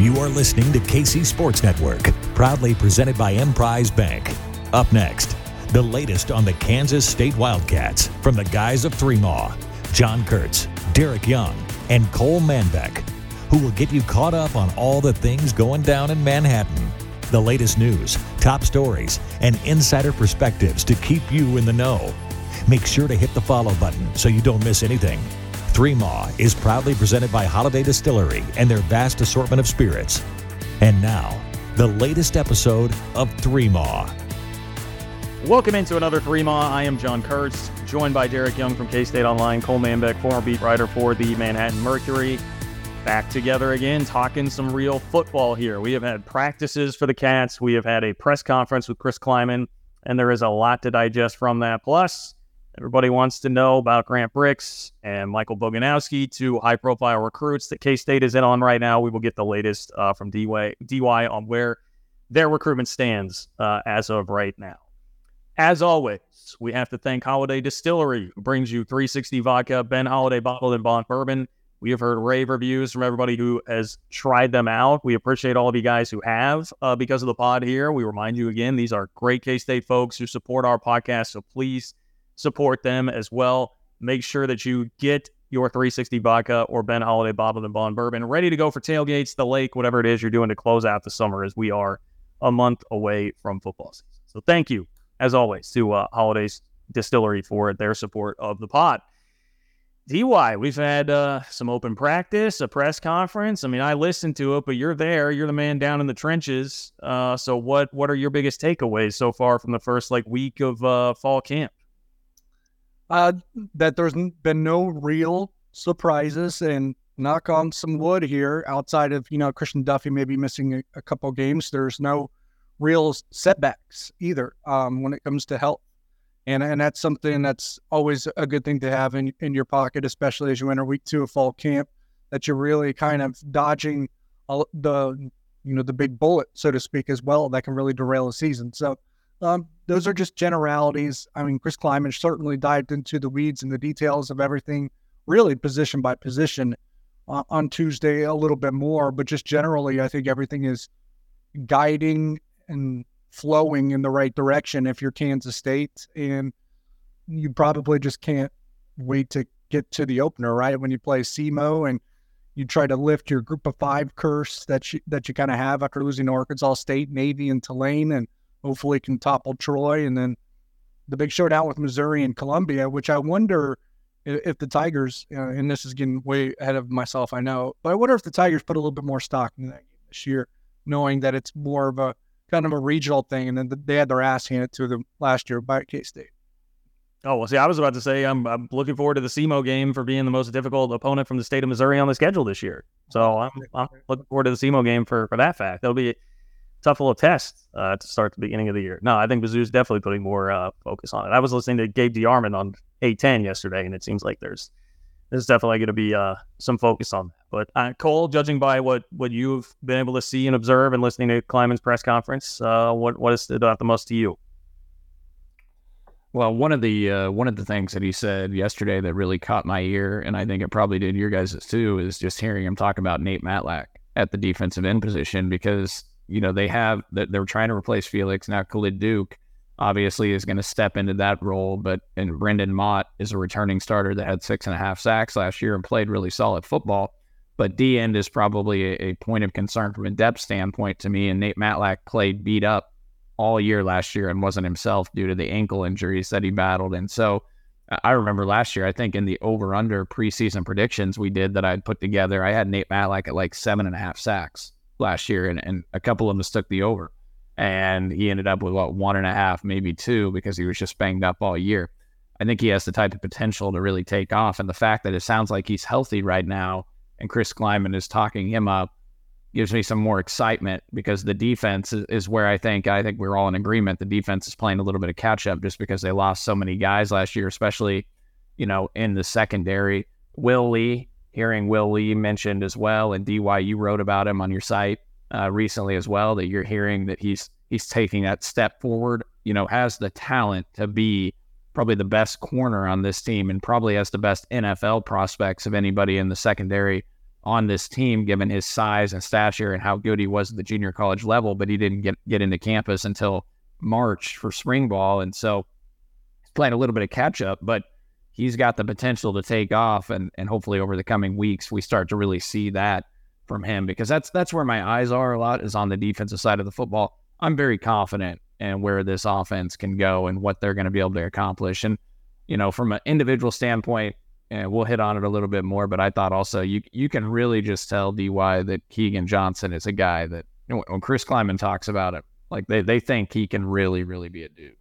You are listening to KC Sports Network, proudly presented by Emprise Bank. Up next, the latest on the Kansas State Wildcats from the guys of Three Maw, John Kurtz, Derek Young, and Cole Manbeck, who will get you caught up on all the things going down in Manhattan. The latest news, top stories, and insider perspectives to keep you in the know. Make sure to hit the follow button so you don't miss anything. Three Maw is proudly presented by Holladay Distillery and their vast assortment of spirits. And now, the latest episode of Three Maw. Welcome into another Three Maw. I am John Kurtz, joined by Derek Young from K State Online, Cole Manbeck, former beat writer for the Manhattan Mercury. Back together again, talking some real football here. We have had practices for the Cats. We have had a press conference with Chris Klieman, and there is a lot to digest from that. Plus, everybody wants to know about Grant Bricks and Michael Boganowski, two high profile recruits that K State is in on right now. We will get the latest uh, from DY, DY on where their recruitment stands uh, as of right now. As always, we have to thank Holladay Distillery, who brings you 360 vodka, Ben Holladay bottled in bond bourbon. We have heard rave reviews from everybody who has tried them out. We appreciate all of you guys who have uh, because of the pod here. We remind you again, these are great K State folks who support our podcast. So please support them as well. Make sure that you get your 360 vodka or Ben Holladay bottled in bond bourbon ready to go for tailgates, the lake, whatever it is you're doing to close out the summer as we are a month away from football season. So thank you as always, to uh, Holladays Distillery for their support of the pod. DY, we've had uh, some open practice, a press conference. I mean, I listened to it, but you're there. You're the man down in the trenches. Uh, so, what what are your biggest takeaways so far from the first like week of uh, fall camp? Uh, that there's been no real surprises, and knock on some wood here. Outside of you know Christian Duffie maybe missing a, a couple games, there's no real setbacks either um, when it comes to health. And, and that's something that's always a good thing to have in, in your pocket, especially as you enter week two of fall camp, that you're really kind of dodging the you know the big bullet, so to speak, as well that can really derail a season. So um, those are just generalities. I mean, Chris Klieman certainly dived into the weeds and the details of everything, really position by position uh, on Tuesday a little bit more. But just generally, I think everything is guiding and flowing in the right direction if you're Kansas State. And you probably just can't wait to get to the opener, right? When you play SEMO and you try to lift your group of five curse that you that you kind of have after losing to Arkansas State, Navy, and Tulane, and hopefully can topple Troy, and then the big showdown with Missouri and Columbia, which I wonder if the Tigers, uh, and this is getting way ahead of myself, I know, but I wonder if the Tigers put a little bit more stock in that game this year, knowing that it's more of a kind of a regional thing, and then they had their ass handed to them last year by K State. Oh well, see, I was about to say I'm I'm looking forward to the SEMO game for being the most difficult opponent from the state of Missouri on the schedule this year. So I'm, I'm looking forward to the SEMO game for for that fact. That'll be tough little test uh, to start the beginning of the year. No, I think Mizzou's definitely putting more uh, focus on it. I was listening to Gabe DeArmond on 810 yesterday, and it seems like there's there's definitely going to be uh, some focus on that. But uh, Cole, judging by what what you've been able to see and observe, and listening to Klieman's press conference, uh, what what has stood out the most to you? Well, one of the uh, one of the things that he said yesterday that really caught my ear, and I think it probably did your guys' too, is just hearing him talk about Nate Matlack at the defensive end position because you know they have that they're trying to replace Felix now. Khalid Duke obviously is going to step into that role. But and Brendan Mott is a returning starter that had six and a half sacks last year and played really solid football. But D end is probably a, a point of concern from a depth standpoint to me. And Nate Matlack played beat up all year last year and wasn't himself due to the ankle injuries that he battled. And so uh, I remember last year, I think in the over under preseason predictions we did that I'd put together, I had Nate Matlack at like seven and a half sacks last year, and, and a couple of them took the over and he ended up with what one and a half, maybe two, because he was just banged up all year. I think he has the type of potential to really take off, and the fact that it sounds like he's healthy right now, and Chris Klieman is talking him up, gives me some more excitement because the defense is, is where I think I think we're all in agreement. The defense is playing a little bit of catch up just because they lost so many guys last year, especially you know in the secondary. Will Lee, hearing Will Lee mentioned as well, and DY you wrote about him on your site uh, recently as well that you're hearing that he's he's taking that step forward. You know, has the talent to be probably the best corner on this team, and probably has the best NFL prospects of anybody in the secondary on this team, given his size and stature and how good he was at the junior college level. But he didn't get get into campus until March for spring ball, and so he's playing a little bit of catch up. But he's got the potential to take off, and and hopefully over the coming weeks we start to really see that from him because that's that's where my eyes are a lot is on the defensive side of the football. I'm very confident in where this offense can go and what they're going to be able to accomplish. And you know, from an individual standpoint, and we'll hit on it a little bit more. But I thought also you you can really just tell Dy that Keagan Johnson is a guy that when Chris Klieman talks about it, like they they think he can really really be a dude.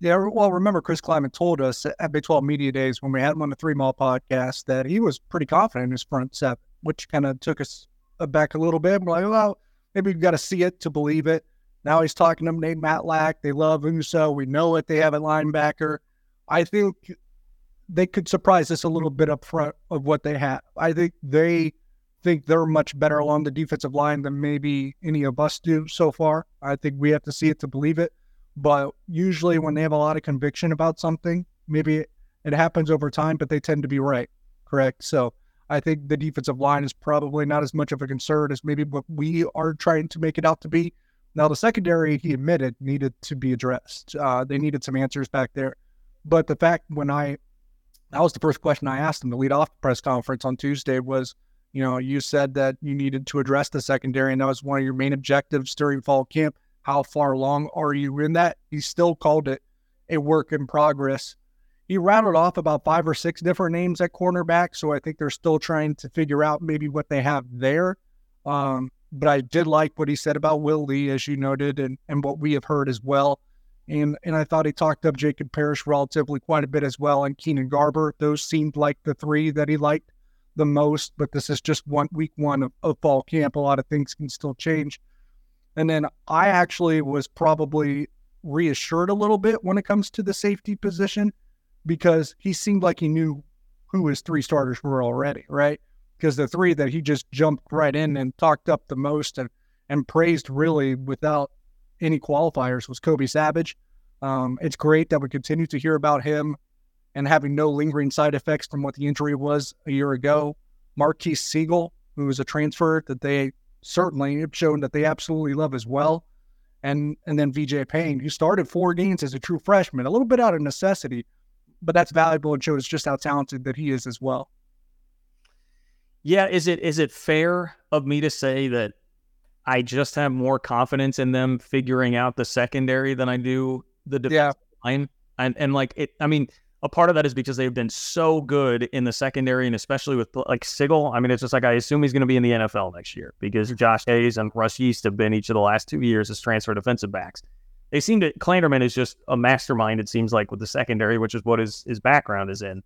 Yeah, well, remember Chris Klieman told us at Big 12 Media Days when we had him on the Three Maw podcast that he was pretty confident in his front seven, which kind of took us back a little bit. We're like, well, maybe we've got to see it to believe it. Now he's talking to Nate Matlack. They love Uso. We know it. they have a linebacker. I think they could surprise us a little bit up front of what they have. I think they think they're much better along the defensive line than maybe any of us do so far. I think we have to see it to believe it. But usually, when they have a lot of conviction about something, maybe it, happens over time, but they tend to be right. Correct. So I think the defensive line is probably not as much of a concern as maybe what we are trying to make it out to be. Now, the secondary, he admitted, needed to be addressed. Uh, they needed some answers back there. But the fact when I, that was the first question I asked him to lead off the press conference on Tuesday was, you know, you said that you needed to address the secondary, and that was one of your main objectives during fall camp. How far along are you in that? He still called it a work in progress he rattled off about five or six different names at cornerback. So I think they're still trying to figure out maybe what they have there. Um, but I did like what he said about Will Lee, as you noted, and, and what we have heard as well. And and I thought he talked up Jacob Parrish relatively quite a bit as well, and Keenan Garber. Those seemed like the three that he liked the most. But this is just one week one of, of fall camp. A lot of things can still change. And then I actually was probably reassured a little bit when it comes to the safety position because he seemed like he knew who his three starters were already, right? Because the three that he just jumped right in and talked up the most and, and praised really without any qualifiers was Kobe Savage. Um, it's great that we continue to hear about him and having no lingering side effects from what the injury was a year ago. Marques Sigle, who was a transfer that they certainly have shown that they absolutely love as well. And and then VJ Payne, who started four games as a true freshman, a little bit out of necessity, but that's valuable and shows just how talented that he is as well. Yeah, is it is it fair of me to say that I just have more confidence in them figuring out the secondary than I do the defensive yeah. line? And and like it, I mean, a part of that is because they've been so good in the secondary and especially with like Sigle. I mean, it's just like I assume he's going to be in the NFL next year because Josh Hayes and Russ Yeast have been each of the last two years as transfer defensive backs they seem to Klanderman is just a mastermind. It seems like with the secondary, which is what his his background is in.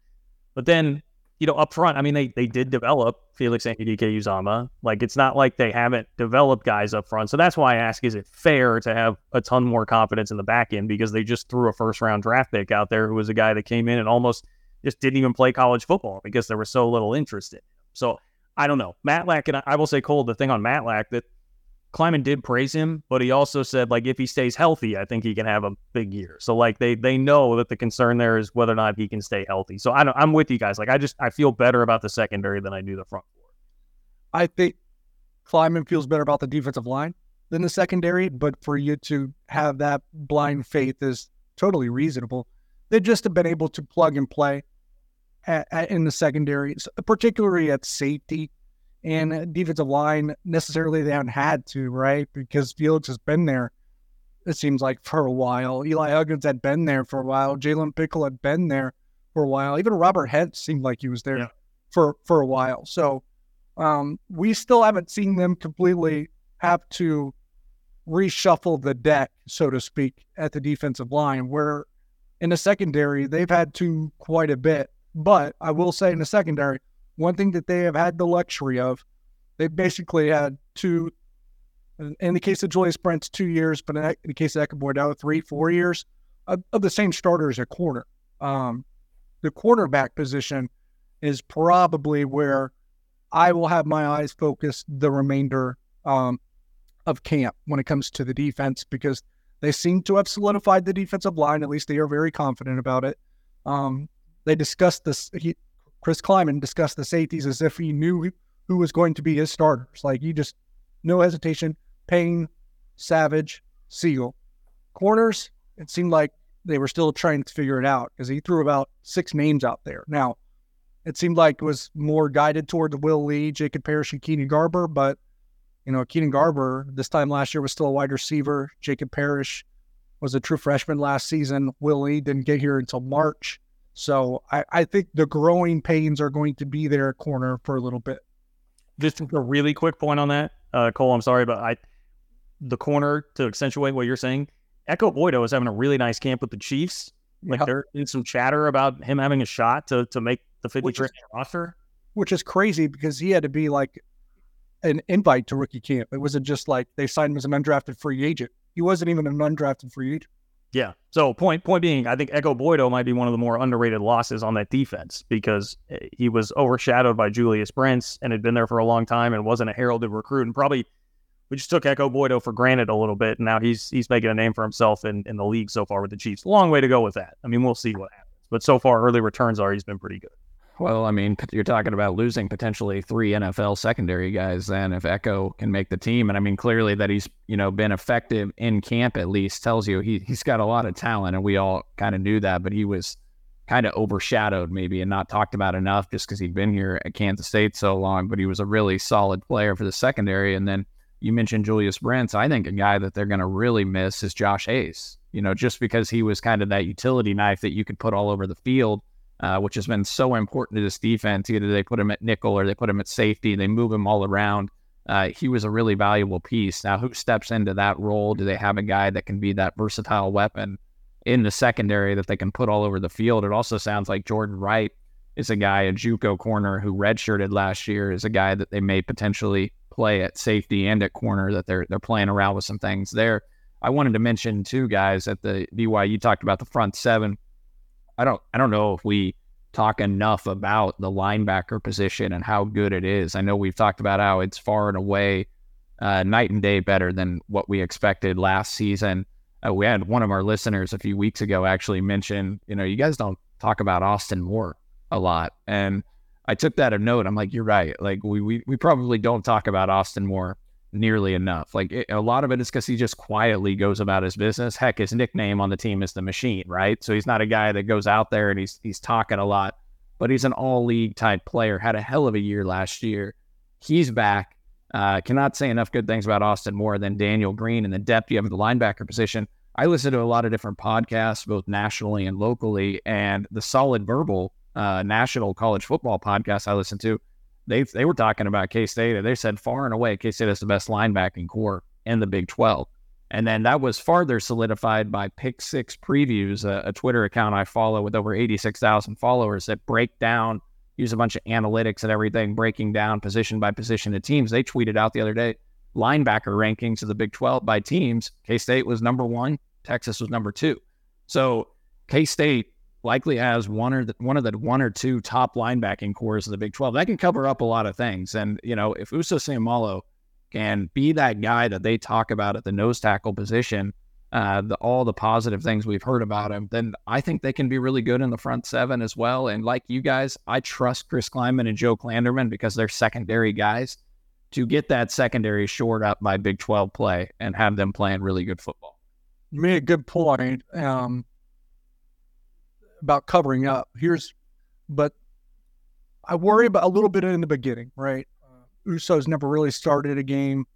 But then you know up front, I mean they they did develop Felix Anudike-Uzomah. Like it's not like they haven't developed guys up front. So that's why I ask: Is it fair to have a ton more confidence in the back end because they just threw a first round draft pick out there who was a guy that came in and almost just didn't even play college football because there was so little interest in him. So I don't know. Matlack and I, I will say, Cole, the thing on Matlack that Klieman did praise him, but he also said like if he stays healthy, I think he can have a big year. So like they they know that the concern there is whether or not he can stay healthy. So I don't, I'm with you guys. Like I just I feel better about the secondary than I do the front four. I think Klieman feels better about the defensive line than the secondary, but for you to have that blind faith is totally reasonable. They just have been able to plug and play at, at, in the secondary, particularly at safety and defensive line necessarily they haven't had to, right? Because Felix has been there, it seems like, for a while. Eli Huggins had been there for a while. Jalen Pickle had been there for a while. Even Robert Hent seemed like he was there yeah. for, for a while. So um, we still haven't seen them completely have to reshuffle the deck, so to speak, at the defensive line, where in the secondary, they've had to quite a bit. But I will say in the secondary, one thing that they have had the luxury of, they've basically had two, in the case of Julius Brents, two years, but in the case of Ekenboy, now three, four years of, of, the same starters at corner. Um, the quarterback position is probably where I will have my eyes focused the remainder um, of camp when it comes to the defense because they seem to have solidified the defensive line. At least they are very confident about it. Um, they discussed this. He, Chris Klieman discussed the safeties as if he knew who was going to be his starters. Like you just no hesitation. Payne, Savage, Sigle. Corners, it seemed like they were still trying to figure it out because he threw about six names out there. Now, it seemed like it was more guided toward Will Lee, Jacob Parrish, and Keenan Garber, but you know, Keenan Garber this time last year was still a wide receiver. Jacob Parrish was a true freshman last season. Will Lee didn't get here until March. So I, I think the growing pains are going to be there at corner for a little bit. Just a really quick point on that, uh, Cole. I'm sorry, but I the corner to accentuate what you're saying. Ekow Boye-Doe is having a really nice camp with the Chiefs. Like yeah. there's been some chatter about him having a shot to to make the 53 roster, which is crazy because he had to be like an invite to rookie camp. It wasn't just like they signed him as an undrafted free agent. He wasn't even an undrafted free agent. Yeah. So point point being, I think Ekow Boye-Doe might be one of the more underrated losses on that defense because eh, he was overshadowed by Julius Brents and had been there for a long time and wasn't a heralded recruit and probably we just took Ekow Boye-Doe for granted a little bit. And now he's he's making a name for himself in, in the league so far with the Chiefs. Long way to go with that. I mean, we'll see what happens. But so far, early returns are he's been pretty good. Well, I mean, you're talking about losing potentially three NFL secondary guys then if Ekow can make the team. And I mean, clearly that he's, you know, been effective in camp at least tells you he, he's got a lot of talent. And we all kind of knew that, but he was kind of overshadowed maybe and not talked about enough just because he'd been here at Kansas State so long. But he was a really solid player for the secondary. And then you mentioned Julius Brents. I think a guy that they're going to really miss is Josh Hayes, you know, just because he was kind of that utility knife that you could put all over the field uh, which has been so important to this defense. Either they put him at nickel or they put him at safety. They move him all around. Uh, he was a really valuable piece. Now, who steps into that role? Do they have a guy that can be that versatile weapon in the secondary that they can put all over the field? It also sounds like Jordan Wright is a guy, a JUCO corner who redshirted last year, is a guy that they may potentially play at safety and at corner. That they're they're playing around with some things there. I wanted to mention two guys at the BYU talked about the front seven. I don't I don't know if we talk enough about the linebacker position and how good it is. I know we've talked about how it's far and away uh, night and day better than what we expected last season. Uh, we had one of our listeners a few weeks ago actually mention, you know, you guys don't talk about Austin Moore a lot, and I took that a note. I'm like, you're right. Like we we we probably don't talk about Austin Moore nearly enough. Like it, a lot of it is because he just quietly goes about his business. Heck, his nickname on the team is the Machine, right? So he's not a guy that goes out there and he's he's talking a lot, but he's an all league type player. Had a hell of a year last year. He's back. Uh, cannot say enough good things about Austin Moore than Daniel Green and the depth you have at the linebacker position. I listen to a lot of different podcasts, both nationally and locally, and the Solid Verbal uh, national college football podcast I listen to they they were talking about K State. And they said far and away K State is the best linebacking core in the Big 12. And then that was farther solidified by Pick Six Previews, a, a Twitter account I follow with over 86,000 followers that break down, use a bunch of analytics and everything, breaking down position by position of teams. They tweeted out the other day linebacker rankings of the Big 12 by teams. K State was number one, Texas was number two. So K State likely has one or the, one of the one or two top linebacking cores of the Big 12. That can cover up a lot of things. And, you know, if Uso Seumalo can be that guy that they talk about at the nose tackle position, uh, the, all the positive things we've heard about him, then I think they can be really good in the front seven as well. And like you guys, I trust Chris Klieman and Joe Klanderman because they're secondary guys to get that secondary shored up by Big 12 play and have them playing really good football. You made a good point. Um, about covering up. Here's, but I worry about a little bit in the beginning, right? Uh, Uso's never really started a game.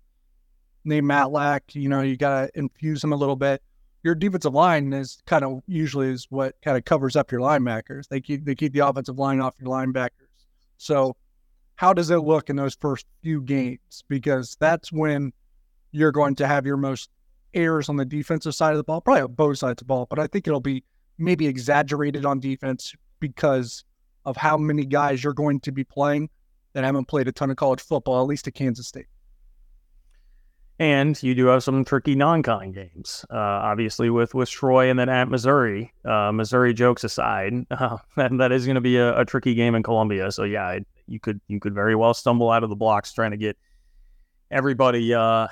Nate Matlack, you know, you got to infuse him a little bit. Your defensive line is kind of usually is what kind of covers up your linebackers. They keep they keep the offensive line off your linebackers. So, how does it look in those first few games? Because that's when you're going to have your most errors on the defensive side of the ball, probably on both sides of the ball. But I think it'll be maybe exaggerated on defense because of how many guys you're going to be playing that haven't played a ton of college football, at least at Kansas State. And you do have some tricky non-con games, uh, obviously with with Troy and then at Missouri. Uh, Missouri jokes aside, uh, that, is going to be a, a, tricky game in Columbia. So yeah, you could you could very well stumble out of the blocks trying to get everybody uh,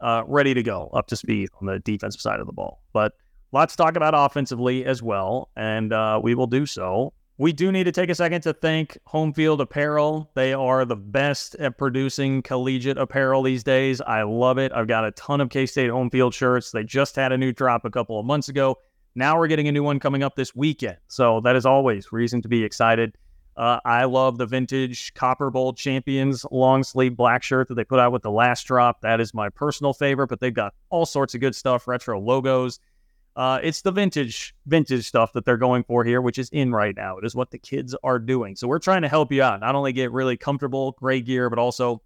uh, ready to go up to speed on the defensive side of the ball. But Lots to talk about offensively as well, and uh, we will do so We do need to take a second to thank Home Field Apparel. They are the best at producing collegiate apparel these days. I love it. I've got a ton of K State home field shirts. They just had a new drop a couple of months ago. Now we're getting a new one coming up this weekend. So that is always reason to be excited. Uh, I love the vintage Copper Bowl Champions long sleeve black shirt that they put out with the last drop. That is my personal favorite, but they've got all sorts of good stuff, retro logos. Uh, it's the vintage, vintage stuff that they're going for here, which is in right now. It is what the kids are doing. So we're trying to help you out, not only get really comfortable, great gear, but also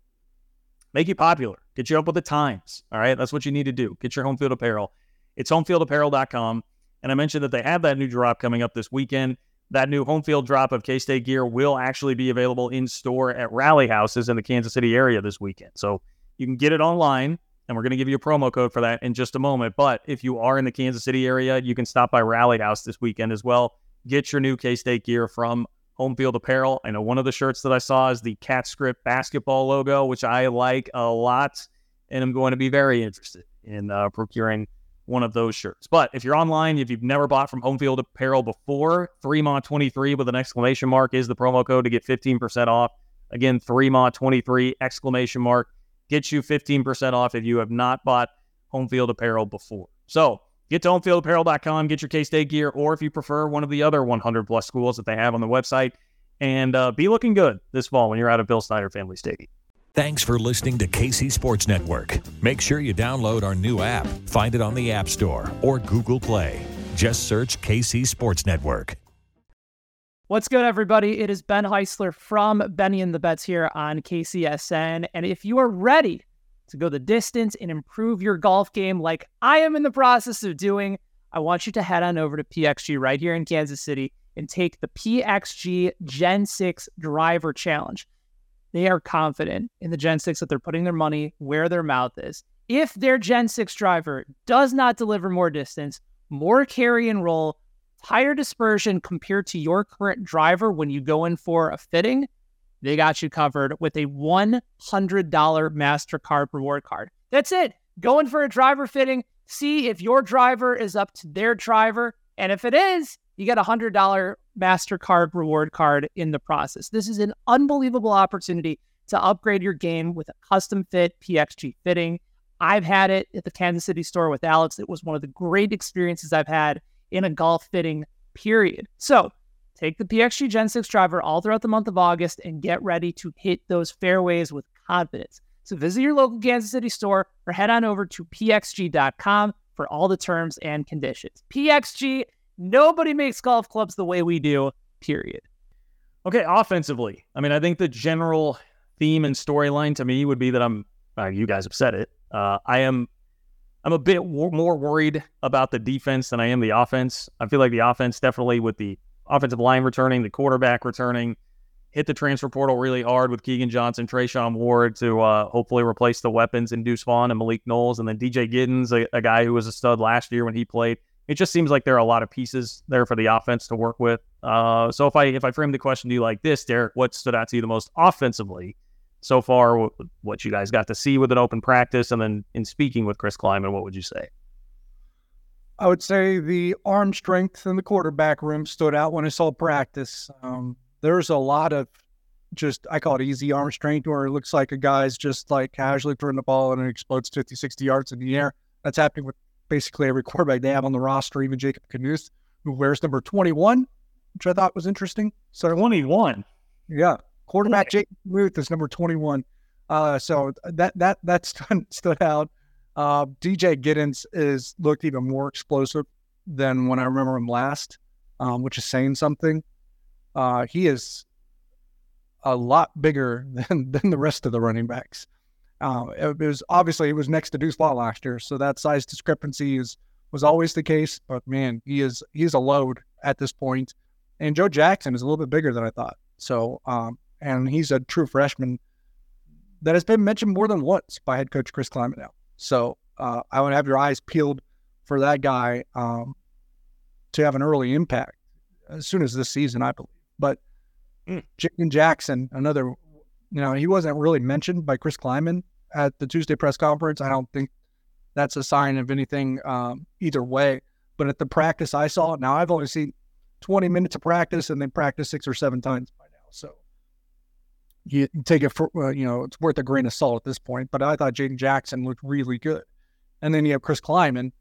make you popular, get you up with the times. All right, that's what you need to do. Get your home field apparel. It's homefieldapparel.com, and I mentioned that they have that new drop coming up this weekend. That new home field drop of K State gear will actually be available in store at rally houses in the Kansas City area this weekend. So you can get it online and we're going to give you a promo code for that in just a moment. But if you are in the Kansas City area, you can stop by Rally House this weekend as well. Get your new K State gear from Home Field Apparel. I know one of the shirts that I saw is the Cat Script basketball logo, which I like a lot, and I'm going to be very interested in uh, procuring one of those shirts. But if you're online, if you've never bought from Home Field Apparel before, 3MA23 with an exclamation mark is the promo code to get 15% off. Again, 3MA23 exclamation mark gets you 15% off if you have not bought home field apparel before. So get to homefieldapparel.com, get your K State gear, or if you prefer, one of the other 100 plus schools that they have on the website, and uh, be looking good this fall when you're out of Bill Snyder Family Stadium. Thanks for listening to KC Sports Network. Make sure you download our new app. Find it on the App Store or Google Play. Just search KC Sports Network. What's good, everybody? It is Ben Heisler from Benny and the Bets here on KCSN. And if you are ready to go the distance and improve your golf game like I am in the process of doing, I want you to head on over to PXG right here in Kansas City and take the PXG Gen 6 Driver Challenge. They are confident in the Gen 6 that they're putting their money where their mouth is. If their Gen 6 driver does not deliver more distance, more carry and roll, higher dispersion compared to your current driver when you go in for a fitting, they got you covered with a $100 MasterCard reward card. That's it. Go in for a driver fitting, see if your driver is up to their driver. And if it is, you get a $100 MasterCard reward card in the process. This is an unbelievable opportunity to upgrade your game with a custom fit PXG fitting. I've had it at the Kansas City store with Alex. It was one of the great experiences I've had in a golf fitting period. So take the PXG Gen 6 driver all throughout the month of August and get ready to hit those fairways with confidence. So visit your local Kansas City store or head on over to pxg.com for all the terms and conditions. PXG, nobody makes golf clubs the way we do, period. Okay, offensively, I mean, I think the general theme and storyline to me would be that I'm, uh, you guys have said it, uh, I am I'm a bit w- more worried about the defense than I am the offense. I feel like the offense definitely with the offensive line returning, the quarterback returning, hit the transfer portal really hard with Keagan Johnson, Treshaun Ward to uh, hopefully replace the weapons in Deuce Vaughn and Malik Knowles, and then DJ Giddens, a, a, guy who was a stud last year when he played. It just seems like there are a lot of pieces there for the offense to work with. Uh, so if I if I frame the question to you like this, Derek, what stood out to you the most offensively so far, what you guys got to see with an open practice, and then in speaking with Chris Klieman, what would you say? I would say the arm strength in the quarterback room stood out when I saw practice. Um, there's a lot of just, I call it easy arm strength, where it looks like a guy's just like casually throwing the ball and it explodes 50, 60 yards in the air. That's happening with basically every quarterback they have on the roster, even Jacob Knuth, who wears number 21, which I thought was interesting. So 21. Yeah. Quarterback Jake Ruth is number 21. Uh, so that that that stood, stood out. Uh, DJ Giddens is looked even more explosive than when I remember him last, um, which is saying something. Uh, he is a lot bigger than than the rest of the running backs. Uh, it was obviously it was next to Deuce Vaughn last year, so that size discrepancy is was always the case. But man, he is he is a load at this point. And Joe Jackson is a little bit bigger than I thought. So um, and he's a true freshman that has been mentioned more than once by head coach Chris Klieman now. So uh, I would have your eyes peeled for that guy um, to have an early impact as soon as this season, I believe. But mm. Jaden Jackson, another, you know, he wasn't really mentioned by Chris Klieman at the Tuesday press conference. I don't think that's a sign of anything um, either way. But at the practice I saw, now I've only seen 20 minutes of practice and then practice six or seven times by now. So you take it for, uh, you know, it's worth a grain of salt at this point. But I thought Jaden Jackson looked really good. And then you have Chris Klieman.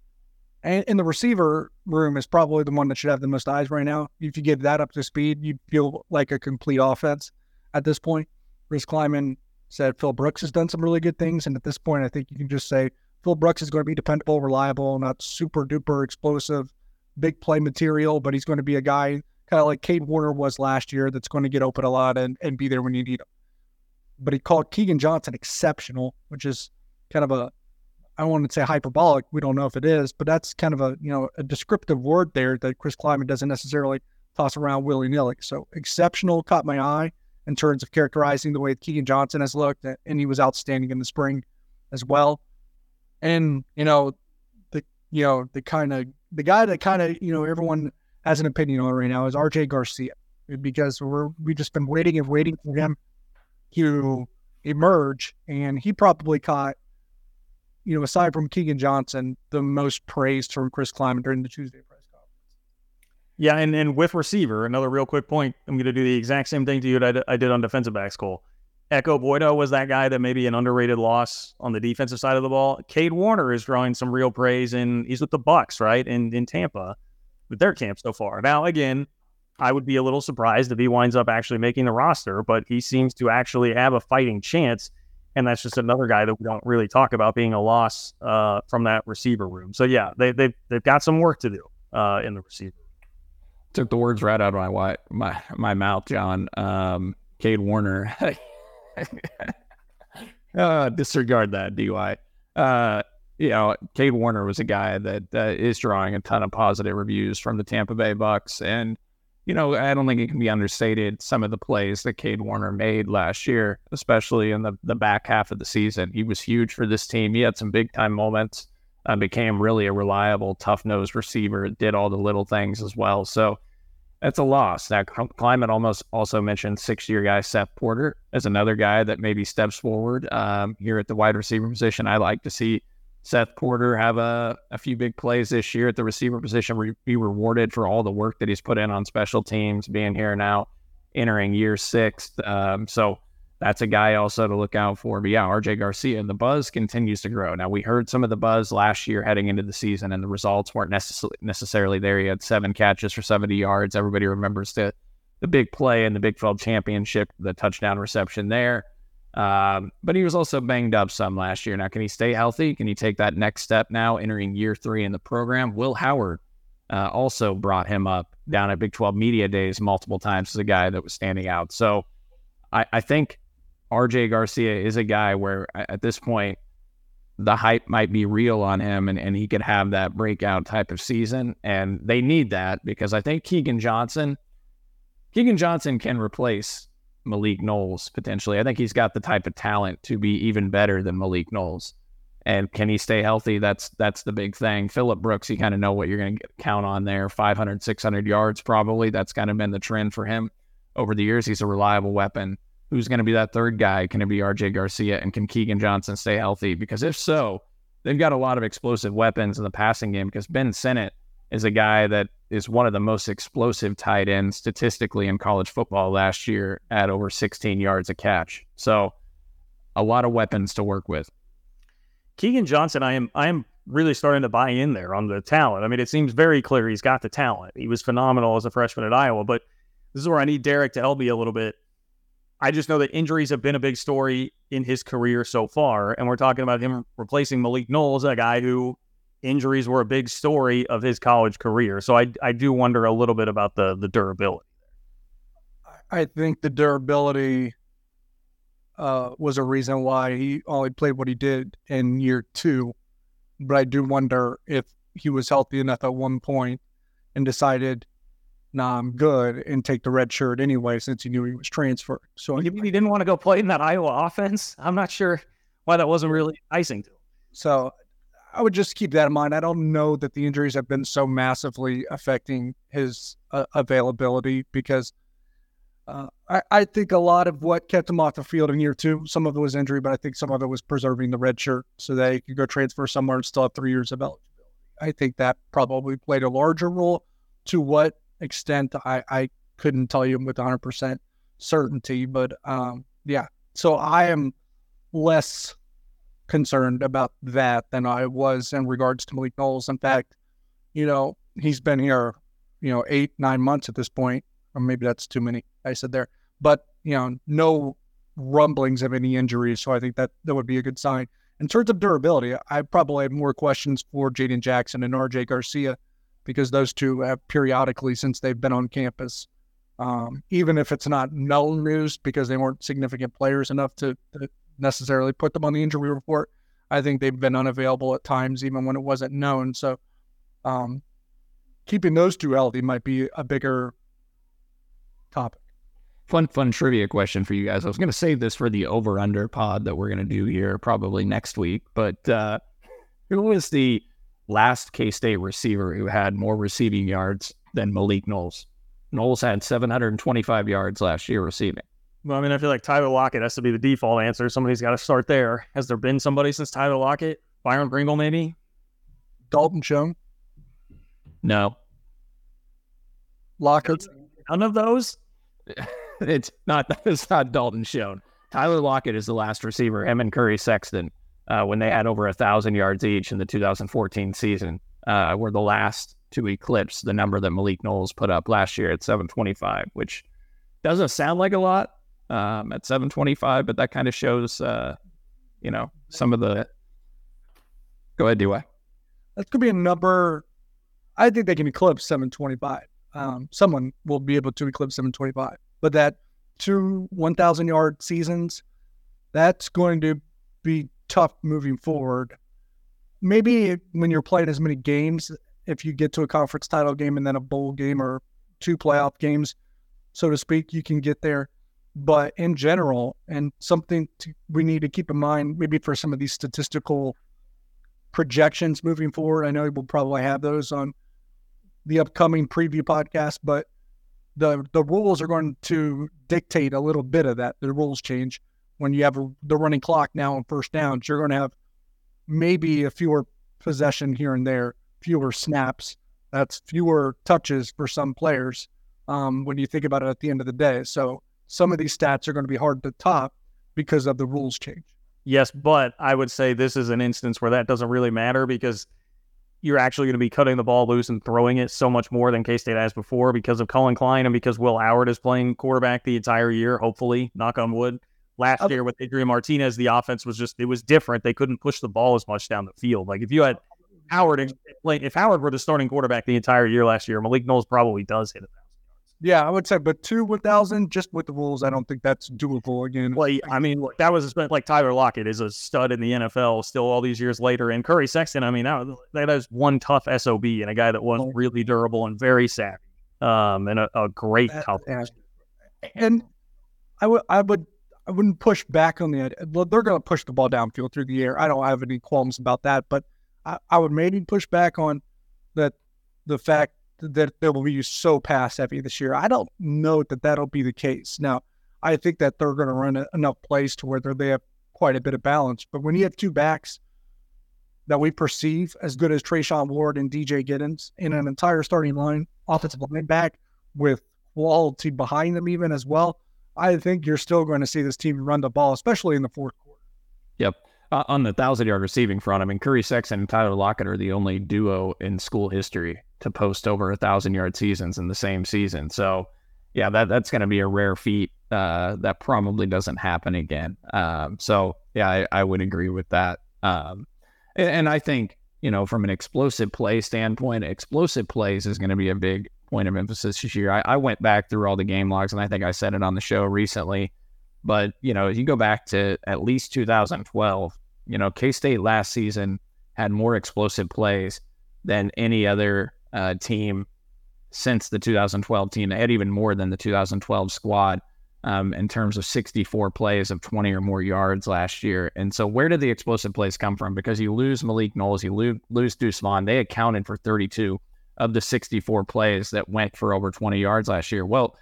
And in the receiver room is probably the one that should have the most eyes right now. If you get that up to speed, you feel like a complete offense at this point. Chris Klieman said Phil Brooks has done some really good things. And at this point, I think you can just say Phil Brooks is going to be dependable, reliable, not super duper explosive, big play material, but he's going to be a guy kind of like Cade Warner was last year that's going to get open a lot and, and be there when you need him. But he called Keagan Johnson exceptional, which is kind of a I don't want to say hyperbolic. We don't know if it is, but that's kind of a you know a descriptive word there that Chris Klieman doesn't necessarily toss around willy nilly. So exceptional caught my eye in terms of characterizing the way Keagan Johnson has looked, and he was outstanding in the spring as well. And you know the you know the kind of the guy that kind of you know everyone has an opinion on right now is RJ Garcia because we're we've just been waiting and waiting for him to emerge, and he probably caught you know, aside from Keagan Johnson, the most praised from Chris Klieman during the Tuesday press conference. Yeah, and, and with receiver, another real quick point, I'm going to do the exact same thing to you that I did on defensive backs, Cole. Ekow Boye-Doe was that guy that maybe an underrated loss on the defensive side of the ball. Cade Warner is drawing some real praise, and he's with the Bucks, right, in, in Tampa with their camp so far. Now, again, I would be a little surprised if he winds up actually making the roster, but he seems to actually have a fighting chance – and that's just another guy that we don't really talk about being a loss uh, from that receiver room. So yeah, they they've they've got some work to do uh, in the receiver. Took the words right out of my my my mouth, John. Um, Cade Warner. uh, disregard that, DY. Uh, you know, Cade Warner was a guy that uh, is drawing a ton of positive reviews from the Tampa Bay Bucks, and you know, I don't think it can be understated some of the plays that Cade Warner made last year, especially in the, the back half of the season. He was huge for this team. He had some big time moments, uh, became really a reliable, tough nosed receiver, did all the little things as well. So that's a loss. Now, Klieman almost also mentioned six year guy Seth Porter as another guy that maybe steps forward um, here at the wide receiver position. I like to see Seth Porter have a, a few big plays this year at the receiver position, re- be rewarded for all the work that he's put in on special teams, being here now, entering year six. Um, so that's a guy also to look out for. But yeah, RJ Garcia, the buzz continues to grow. Now, we heard some of the buzz last year heading into the season, and the results weren't necess- necessarily there. He had seven catches for 70 yards. Everybody remembers the, the big play in the Big 12 championship, the touchdown reception there. Um, but he was also banged up some last year. Now, can he stay healthy? Can he take that next step now, entering year three in the program? Will Howard uh, also brought him up down at Big 12 Media Days multiple times as a guy that was standing out. So I, I think RJ Garcia is a guy where at this point, the hype might be real on him and, and he could have that breakout type of season. And they need that because I think Keagan Johnson, Keagan Johnson can replace Malik Knowles potentially. I think he's got the type of talent to be even better than Malik Knowles. And can he stay healthy? That's that's the big thing. Phillip Brooks, you kind of know what you're going to count on there 500, 600 yards probably. That's kind of been the trend for him over the years. He's a reliable weapon. Who's going to be that third guy? Can it be RJ Garcia? And can Keagan Johnson stay healthy? Because if so, they've got a lot of explosive weapons in the passing game because Ben Sinnott is a guy that is one of the most explosive tight ends statistically in college football last year at over 16 yards a catch. So a lot of weapons to work with. Keagan Johnson, I am I am really starting to buy in there on the talent. I mean, it seems very clear he's got the talent. He was phenomenal as a freshman at Iowa, but this is where I need Derek to help me a little bit. I just know that injuries have been a big story in his career so far, and we're talking about him replacing Malik Knowles, a guy who injuries were a big story of his college career. So I I do wonder a little bit about the the durability. I think the durability uh, was a reason why he only played what he did in year two. But I do wonder if he was healthy enough at one point and decided, "Nah, I'm good," and take the red shirt anyway, since he knew he was transferred. So he, he didn't want to go play in that Iowa offense. I'm not sure why that wasn't really icing to him. So I would just keep that in mind. I don't know that the injuries have been so massively affecting his uh, availability because uh, I, I, think a lot of what kept him off the field in year two, some of it was injury, but I think some of it was preserving the red shirt so that he could go transfer somewhere and still have three years of eligibility. I think that probably played a larger role to what extent, I, I couldn't tell you with 100% certainty. But um, yeah, so I am less concerned about that than I was in regards to Malik Knowles. In fact, you know, he's been here, you know, eight, nine months at this point, or maybe that's too many. I said there, but you know, no rumblings of any injuries. So I think that that would be a good sign. In terms of durability, I probably have more questions for Jaden Jackson and RJ Garcia because those two have periodically since they've been on campus, um, even if it's not known news because they weren't significant players enough to, to necessarily put them on the injury report. I think they've been unavailable at times, even when it wasn't known. So, um, keeping those two healthy might be a bigger topic. Fun, fun trivia question for you guys. I was going to save this for the over under pod that we're going to do here probably next week. But uh, who was the last K State receiver who had more receiving yards than Malik Knowles? Knowles had 725 yards last year receiving. Well, I mean, I feel like Tyler Lockett has to be the default answer. Somebody's got to start there. Has there been somebody since Tyler Lockett? Byron Pringle, maybe? Dalton Schoen? No. Lockett? None of those? it's not it's not Dalton Schoen. Tyler Lockett is the last receiver. Him and Curry Sexton, uh, when they had over a thousand yards each in the 2014 season, uh, were the last to eclipse the number that Malik Knowles put up last year at 725, which doesn't sound like a lot um, at 725, but that kind of shows, uh, you know, some of the. Go ahead, DY. That could be a number. I think they can eclipse 725. Um, someone will be able to eclipse 725 but that two 1,000 yard seasons, that's going to be tough moving forward. Maybe when you're playing as many games, if you get to a conference title game and then a bowl game or two playoff games, so to speak, you can get there. But in general, and something to, we need to keep in mind, maybe for some of these statistical projections moving forward, I know we'll probably have those on the upcoming preview podcast, but the the rules are going to dictate a little bit of that. The rules change when you have a, the running clock now on first downs. You're going to have maybe a fewer possession here and there, fewer snaps. That's fewer touches for some players um, when you think about it at the end of the day. So some of these stats are going to be hard to top because of the rules change. Yes, but I would say this is an instance where that doesn't really matter because you're actually going to be cutting the ball loose and throwing it so much more than K State has before because of Collin Klein and because Will Howard is playing quarterback the entire year, hopefully, knock on wood. Last okay. year with Adrian Martinez, the offense was just, it was different. They couldn't push the ball as much down the field. Like if you had Howard, if Howard were the starting quarterback the entire year last year, Malik Knowles probably does hit it. Yeah, I would say, but two one thousand just with the rules, I don't think that's doable again. Well, I mean, look, that was like Tyler Lockett is a stud in the NFL still all these years later, and Curry Sexton. I mean, that, that is one tough sob and a guy that was really durable and very savvy, um, and a, a great tough. And, and I would, I would, I wouldn't push back on the. They're going to push the ball downfield through the air. I don't have any qualms about that, but I, I would maybe push back on that the fact that they will be so pass heavy this year. I don't know that that'll be the case. Now, I think that they're going to run enough plays to where they have quite a bit of balance. But when you have two backs that we perceive as good as Treshaun Ward and DJ Giddens in an entire starting line, offensive line back with quality behind them even as well, I think you're still going to see this team run the ball, especially in the fourth quarter. Yep uh, on the thousand yard receiving front, I mean, Curry Sexton and Tyler Lockett are the only duo in school history to post over a thousand yard seasons in the same season. So, yeah, that that's going to be a rare feat. Uh, that probably doesn't happen again. Um, so, yeah, I, I, would agree with that. Um, and, and I think you know, from an explosive play standpoint, explosive plays is going to be a big point of emphasis this year. I, I went back through all the game logs, and I think I said it on the show recently but, you know, if you go back to at least 2012, you know, K State last season had more explosive plays than any other uh, team since the 2012 team. They had even more than the 2012 squad um, in terms of 64 plays of 20 or more yards last year. And so, where did the explosive plays come from? Because you lose Malik Knowles, you lose, lose Deuce Vaughn. They accounted for 32 of the 64 plays that went for over 20 yards last year. Well,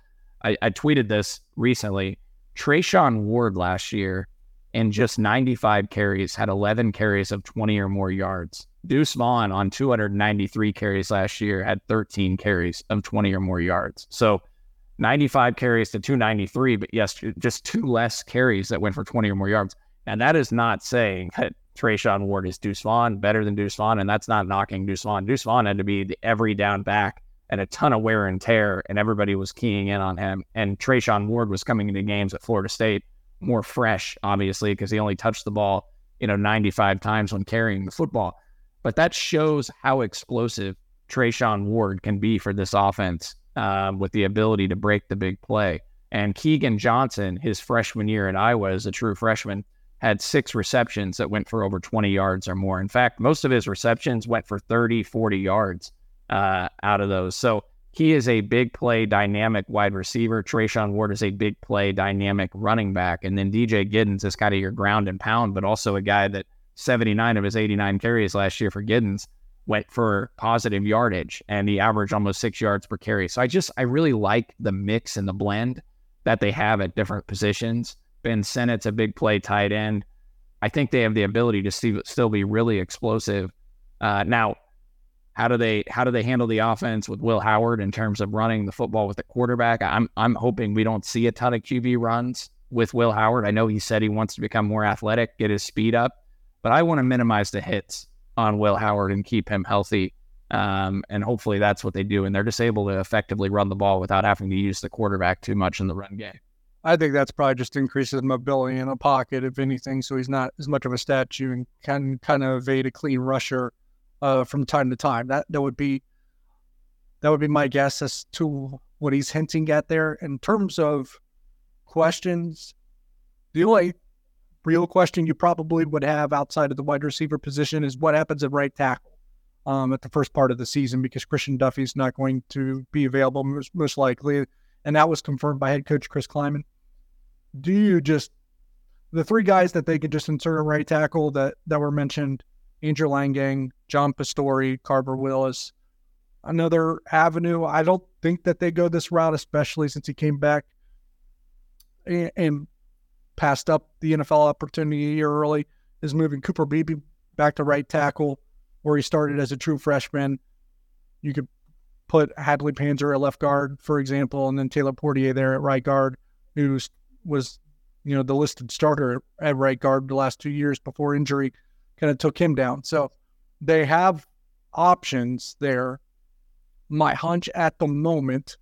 I, I tweeted this recently. Treshaun Ward last year in just 95 carries had 11 carries of 20 or more yards. Deuce Vaughn on 293 carries last year had 13 carries of 20 or more yards. So 95 carries to 293, but yes, just two less carries that went for 20 or more yards. And that is not saying that Treshaun Ward is Deuce Vaughn better than Deuce Vaughn, and that's not knocking Deuce Vaughn. Deuce Vaughn had to be the every down back and a ton of wear and tear, and everybody was keying in on him. And Treshaun Ward was coming into games at Florida State more fresh, obviously, because he only touched the ball, you know, 95 times when carrying the football. But that shows how explosive Treshaun Ward can be for this offense um, with the ability to break the big play. And Keagan Johnson, his freshman year at Iowa as a true freshman, had six receptions that went for over 20 yards or more. In fact, most of his receptions went for 30, 40 yards uh, out of those. So he is a big play dynamic wide receiver. Treshaun Ward is a big play dynamic running back. And then DJ Giddens is kind of your ground and pound, but also a guy that 79 of his 89 carries last year for Giddens went for positive yardage and he averaged almost six yards per carry. So I just, I really like the mix and the blend that they have at different positions. Ben Sinnott's a big play tight end. I think they have the ability to see, still be really explosive. Uh, now, how do they how do they handle the offense with Will Howard in terms of running the football with the quarterback? I'm I'm hoping we don't see a ton of QB runs with Will Howard. I know he said he wants to become more athletic, get his speed up, but I want to minimize the hits on Will Howard and keep him healthy. Um, and hopefully that's what they do. And they're just able to effectively run the ball without having to use the quarterback too much in the run game. I think that's probably just increases mobility in a pocket, if anything, so he's not as much of a statue and can kind of evade a clean rusher uh, from time to time. That that would be that would be my guess as to what he's hinting at there. In terms of questions, the only real question you probably would have outside of the wide receiver position is what happens at right tackle um, at the first part of the season because Christian Duffie's not going to be available most, most likely, and that was confirmed by head coach Chris Klieman. Do you just the three guys that they could just insert a right tackle that that were mentioned Andrew Leingang, John Pastore, Carver Willis. Another avenue. I don't think that they go this route, especially since he came back and, and passed up the NFL opportunity a year early, is moving Cooper Beebe back to right tackle, where he started as a true freshman. You could put Hadley Panzer at left guard, for example, and then Taylor Poitier there at right guard, who was, you know, the listed starter at right guard the last two years before injury kind of took him down. So they have options there. My hunch at the moment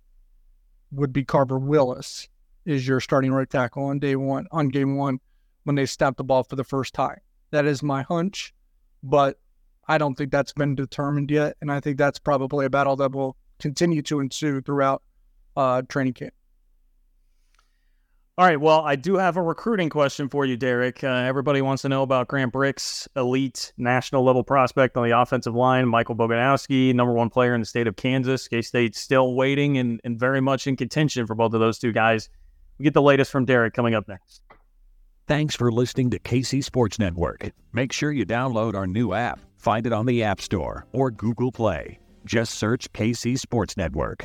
would be Carver Willis is your starting right tackle on day one, on game one, when they snap the ball for the first time. That is my hunch, but I don't think that's been determined yet. And I think that's probably a battle that will continue to ensue throughout uh, training camp. All right. Well, I do have a recruiting question for you, Derek. Uh, everybody wants to know about Grant Brix elite national level prospect on the offensive line, Michael Boganowski, number one player in the state of Kansas. K State still waiting and, and very much in contention for both of those two guys. We get the latest from Derek coming up next. Thanks for listening to KC Sports Network. Make sure you download our new app. Find it on the App Store or Google Play. Just search KC Sports Network.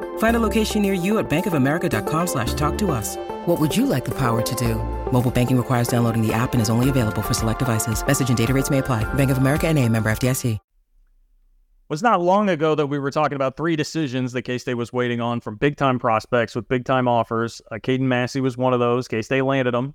Find a location near you at bankofamerica.com slash talk to us. What would you like the power to do? Mobile banking requires downloading the app and is only available for select devices. Message and data rates may apply. Bank of America and a member FDIC. was not long ago that we were talking about three decisions that K-State was waiting on from big-time prospects with big-time offers. Uh, Caden Massey was one of those. K-State landed them.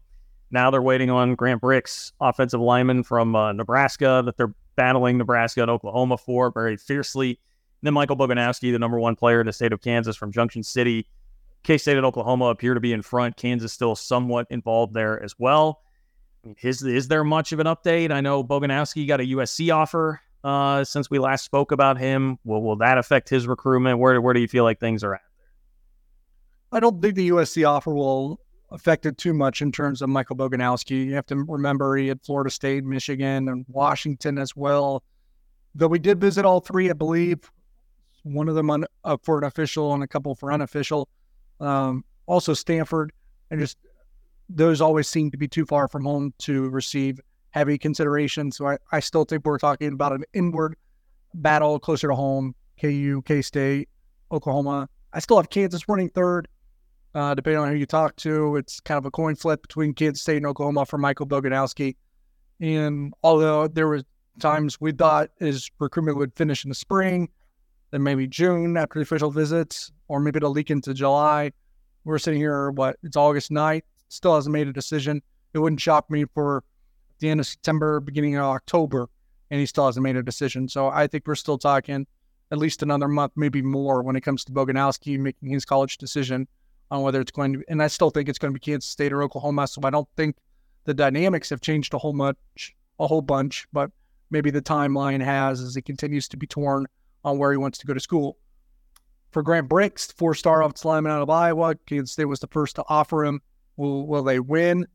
Now they're waiting on Grant Brix, offensive lineman from uh, Nebraska, that they're battling Nebraska and Oklahoma for very fiercely. Then Michael Boganowski, the number one player in the state of Kansas from Junction City. K State and Oklahoma appear to be in front. Kansas still somewhat involved there as well. Is, is there much of an update? I know Boganowski got a USC offer uh, since we last spoke about him. Will, will that affect his recruitment? Where, where do you feel like things are at? I don't think the USC offer will affect it too much in terms of Michael Boganowski. You have to remember he had Florida State, Michigan, and Washington as well. Though we did visit all three, I believe. One of them on, uh, for an official and a couple for unofficial. Um, also Stanford, and just those always seem to be too far from home to receive heavy consideration. So I, I still think we're talking about an inward battle closer to home. KU, K State, Oklahoma. I still have Kansas running third. Uh, depending on who you talk to, it's kind of a coin flip between Kansas State and Oklahoma for Michael Boganowski. And although there were times we thought his recruitment would finish in the spring, then maybe June after the official visit, or maybe it'll leak into July. We're sitting here, what, it's August 9th, still hasn't made a decision. It wouldn't shock me for the end of September, beginning of October, and he still hasn't made a decision. So I think we're still talking at least another month, maybe more, when it comes to Boganowski making his college decision on whether it's going to, and I still think it's going to be Kansas State or Oklahoma. So I don't think the dynamics have changed a whole much, a whole bunch, but maybe the timeline has as he continues to be torn on where he wants to go to school. For Grant Brix, four-star offensive lineman out of Iowa, Kansas State was the first to offer him. Will will they win?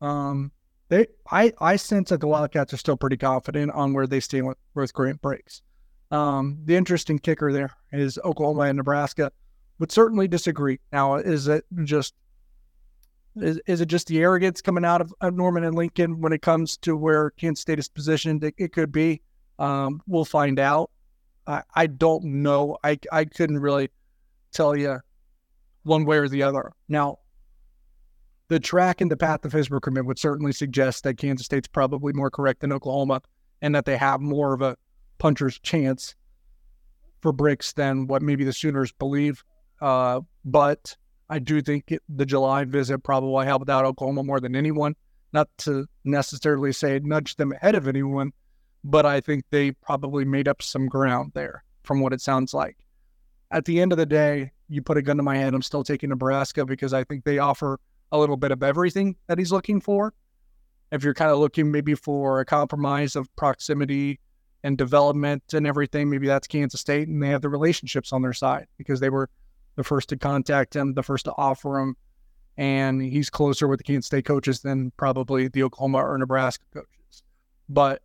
Um, they, I, I sense that the Wildcats are still pretty confident on where they stand with, with Grant Brix. Um, the interesting kicker there is Oklahoma and Nebraska would certainly disagree. Now, is it just is, is it just the arrogance coming out of, of Norman and Lincoln when it comes to where Kansas State is positioned? It, it could be. Um, we'll find out. I, I don't know. I, I couldn't really tell you one way or the other. Now, the track and the path of his recruitment would certainly suggest that Kansas State's probably more correct than Oklahoma and that they have more of a puncher's chance for Brix than what maybe the Sooners believe. Uh, but I do think it, the July visit probably helped out Oklahoma more than anyone. Not to necessarily say nudge them ahead of anyone, but I think they probably made up some ground there from what it sounds like. At the end of the day, you put a gun to my head, I'm still taking Nebraska because I think they offer a little bit of everything that he's looking for. If you're kind of looking maybe for a compromise of proximity and development and everything, maybe that's Kansas State and they have the relationships on their side because they were the first to contact him, the first to offer him, and he's closer with the Kansas State coaches than probably the Oklahoma or Nebraska coaches. But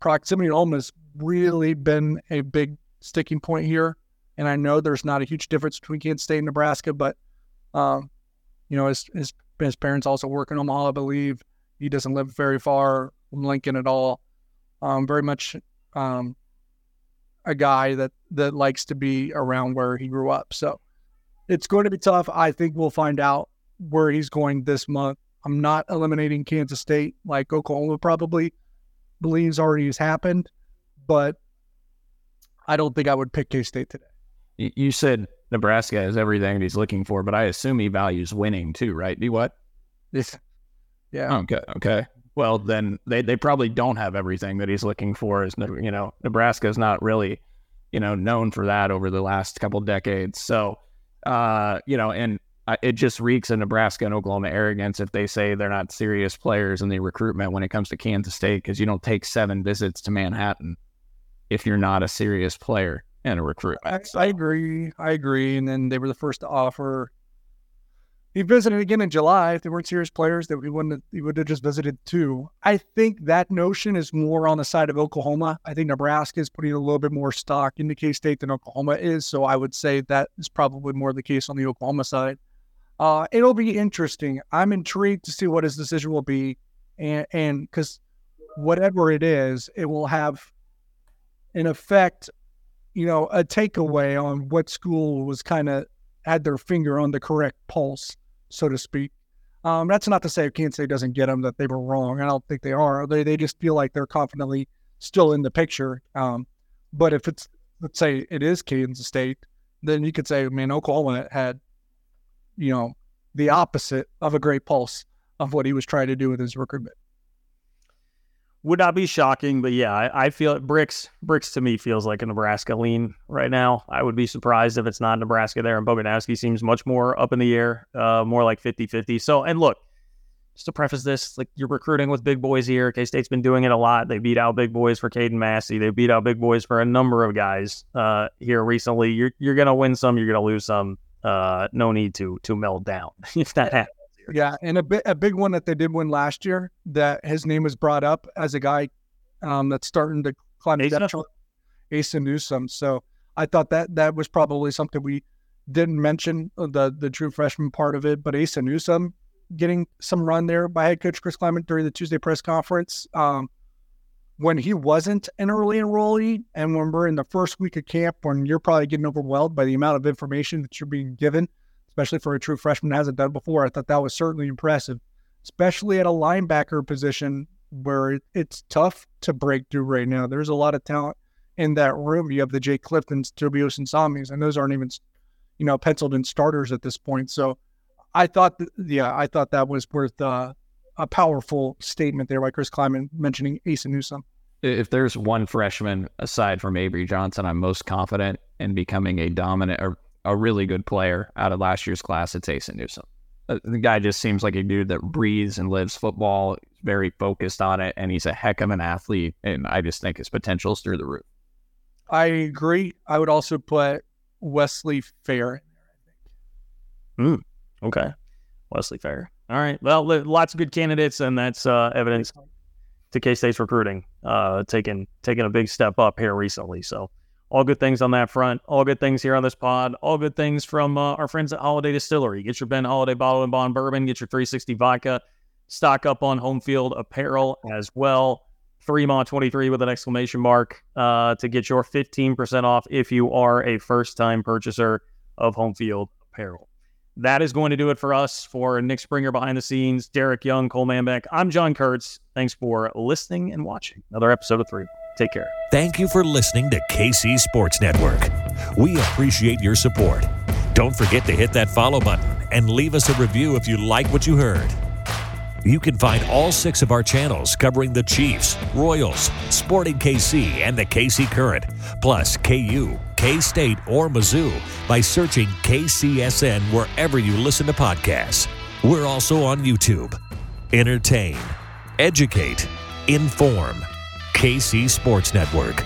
proximity to home has really been a big sticking point here. And I know there's not a huge difference between Kansas State and Nebraska, but um, you know, his, his his parents also work in Omaha, I believe. He doesn't live very far from Lincoln at all. Um, very much um, a guy that that likes to be around where he grew up. So it's going to be tough. I think we'll find out where he's going this month. I'm not eliminating Kansas State like Oklahoma probably believes already has happened, but I don't think I would pick K State today. You said Nebraska has everything he's looking for, but I assume he values winning too, right? Do what? Yes. Yeah. Okay. Okay. well, then they, they probably don't have everything that he's looking for. Is you know, Nebraska is not really, you know, known for that over the last couple decades. So, uh, you know, and it just reeks of Nebraska and Oklahoma arrogance if they say they're not serious players in the recruitment when it comes to Kansas State because you don't take seven visits to Manhattan if you're not a serious player in a recruitment. I, I agree. I agree. And then they were the first to offer he visited again in July. If they weren't serious players, that we wouldn't have, he would have just visited two. I think that notion is more on the side of Oklahoma. I think Nebraska is putting a little bit more stock into K State than Oklahoma is. So I would say that is probably more the case on the Oklahoma side. Uh, it'll be interesting. I'm intrigued to see what his decision will be, and and because whatever it is, it will have an effect, you know, a takeaway on what school was kind of had their finger on the correct pulse so to speak. Um, that's not to say Kansas State doesn't get them that they were wrong. I don't think they are. They they just feel like they're confidently still in the picture. Um, but if it's let's say it is Kansas State, then you could say, man, Oklahoma had, you know, the opposite of a great pulse of what he was trying to do with his recruitment would not be shocking, but yeah, I, I, feel it. Brix, Brix to me feels like a Nebraska lean right now. I would be surprised if it's not Nebraska there. And Boganowski seems much more up in the air, uh, more like 50 50. So, and look, just to preface this, like you're recruiting with big boys here. K State's been doing it a lot. They beat out big boys for Caden Massey. They beat out big boys for a number of guys uh, here recently. You're you're gonna win some, you're gonna lose some. Uh, no need to to melt down if that happens. Yeah, and a bit a big one that they did win last year that his name was brought up as a guy um, that's starting to climb the depth chart. Asa Newsome. So I thought that that was probably something we didn't mention uh, the the true freshman part of it, but Asa Newsome getting some run there by head coach Chris Klieman during the Tuesday press conference. Um, when he wasn't an early enrollee, and when we're in the first week of camp, when you're probably getting overwhelmed by the amount of information that you're being given, especially for a true freshman hasn't done before. I thought that was certainly impressive, especially at a linebacker position where it's tough to break through right now. There's a lot of talent in that room. You have the Jay Cliftons, Tobi Osunsanmis, and those aren't even, you know, penciled in starters at this point. So I thought, yeah, I thought that was worth uh, a powerful statement there by Chris Klieman mentioning Asa Newsome. If there's one freshman aside from Avery Johnson, I'm most confident in becoming a dominant or a really good player out of last year's class, it's Asa Newsome. Uh, the guy just seems like a dude that breathes and lives football, very focused on it, and he's a heck of an athlete. And I just think his potential is through the roof. I agree. I would also put Wesley Fair in there, I think. Mm, okay. Wesley Fair. All right. Well, lots of good candidates, and that's uh, evidence to K State's recruiting, uh, taking taking a big step up here recently. So all good things on that front. All good things here on this pod. All good things from uh, our friends at Holladay Distillery. Get your Ben Holladay Bottle and Bond Bourbon. Get your 360 Vodka. Stock up on home field apparel as well. Three Fremont 23 with an exclamation mark uh, to get your 15% off if you are a first time purchaser of home field apparel. That is going to do it for us. For Nick Springer behind the scenes, Derek Young, Cole Manbeck, I'm John Kurtz. Thanks for listening and watching another episode of Three. Take care. Thank you for listening to KC Sports Network. We appreciate your support. Don't forget to hit that follow button and leave us a review if you like what you heard. You can find all six of our channels covering the Chiefs, Royals, Sporting KC, and the KC Current, plus KU, K State, or Mizzou by searching KCSN wherever you listen to podcasts. We're also on YouTube. Entertain, educate, inform KC Sports Network.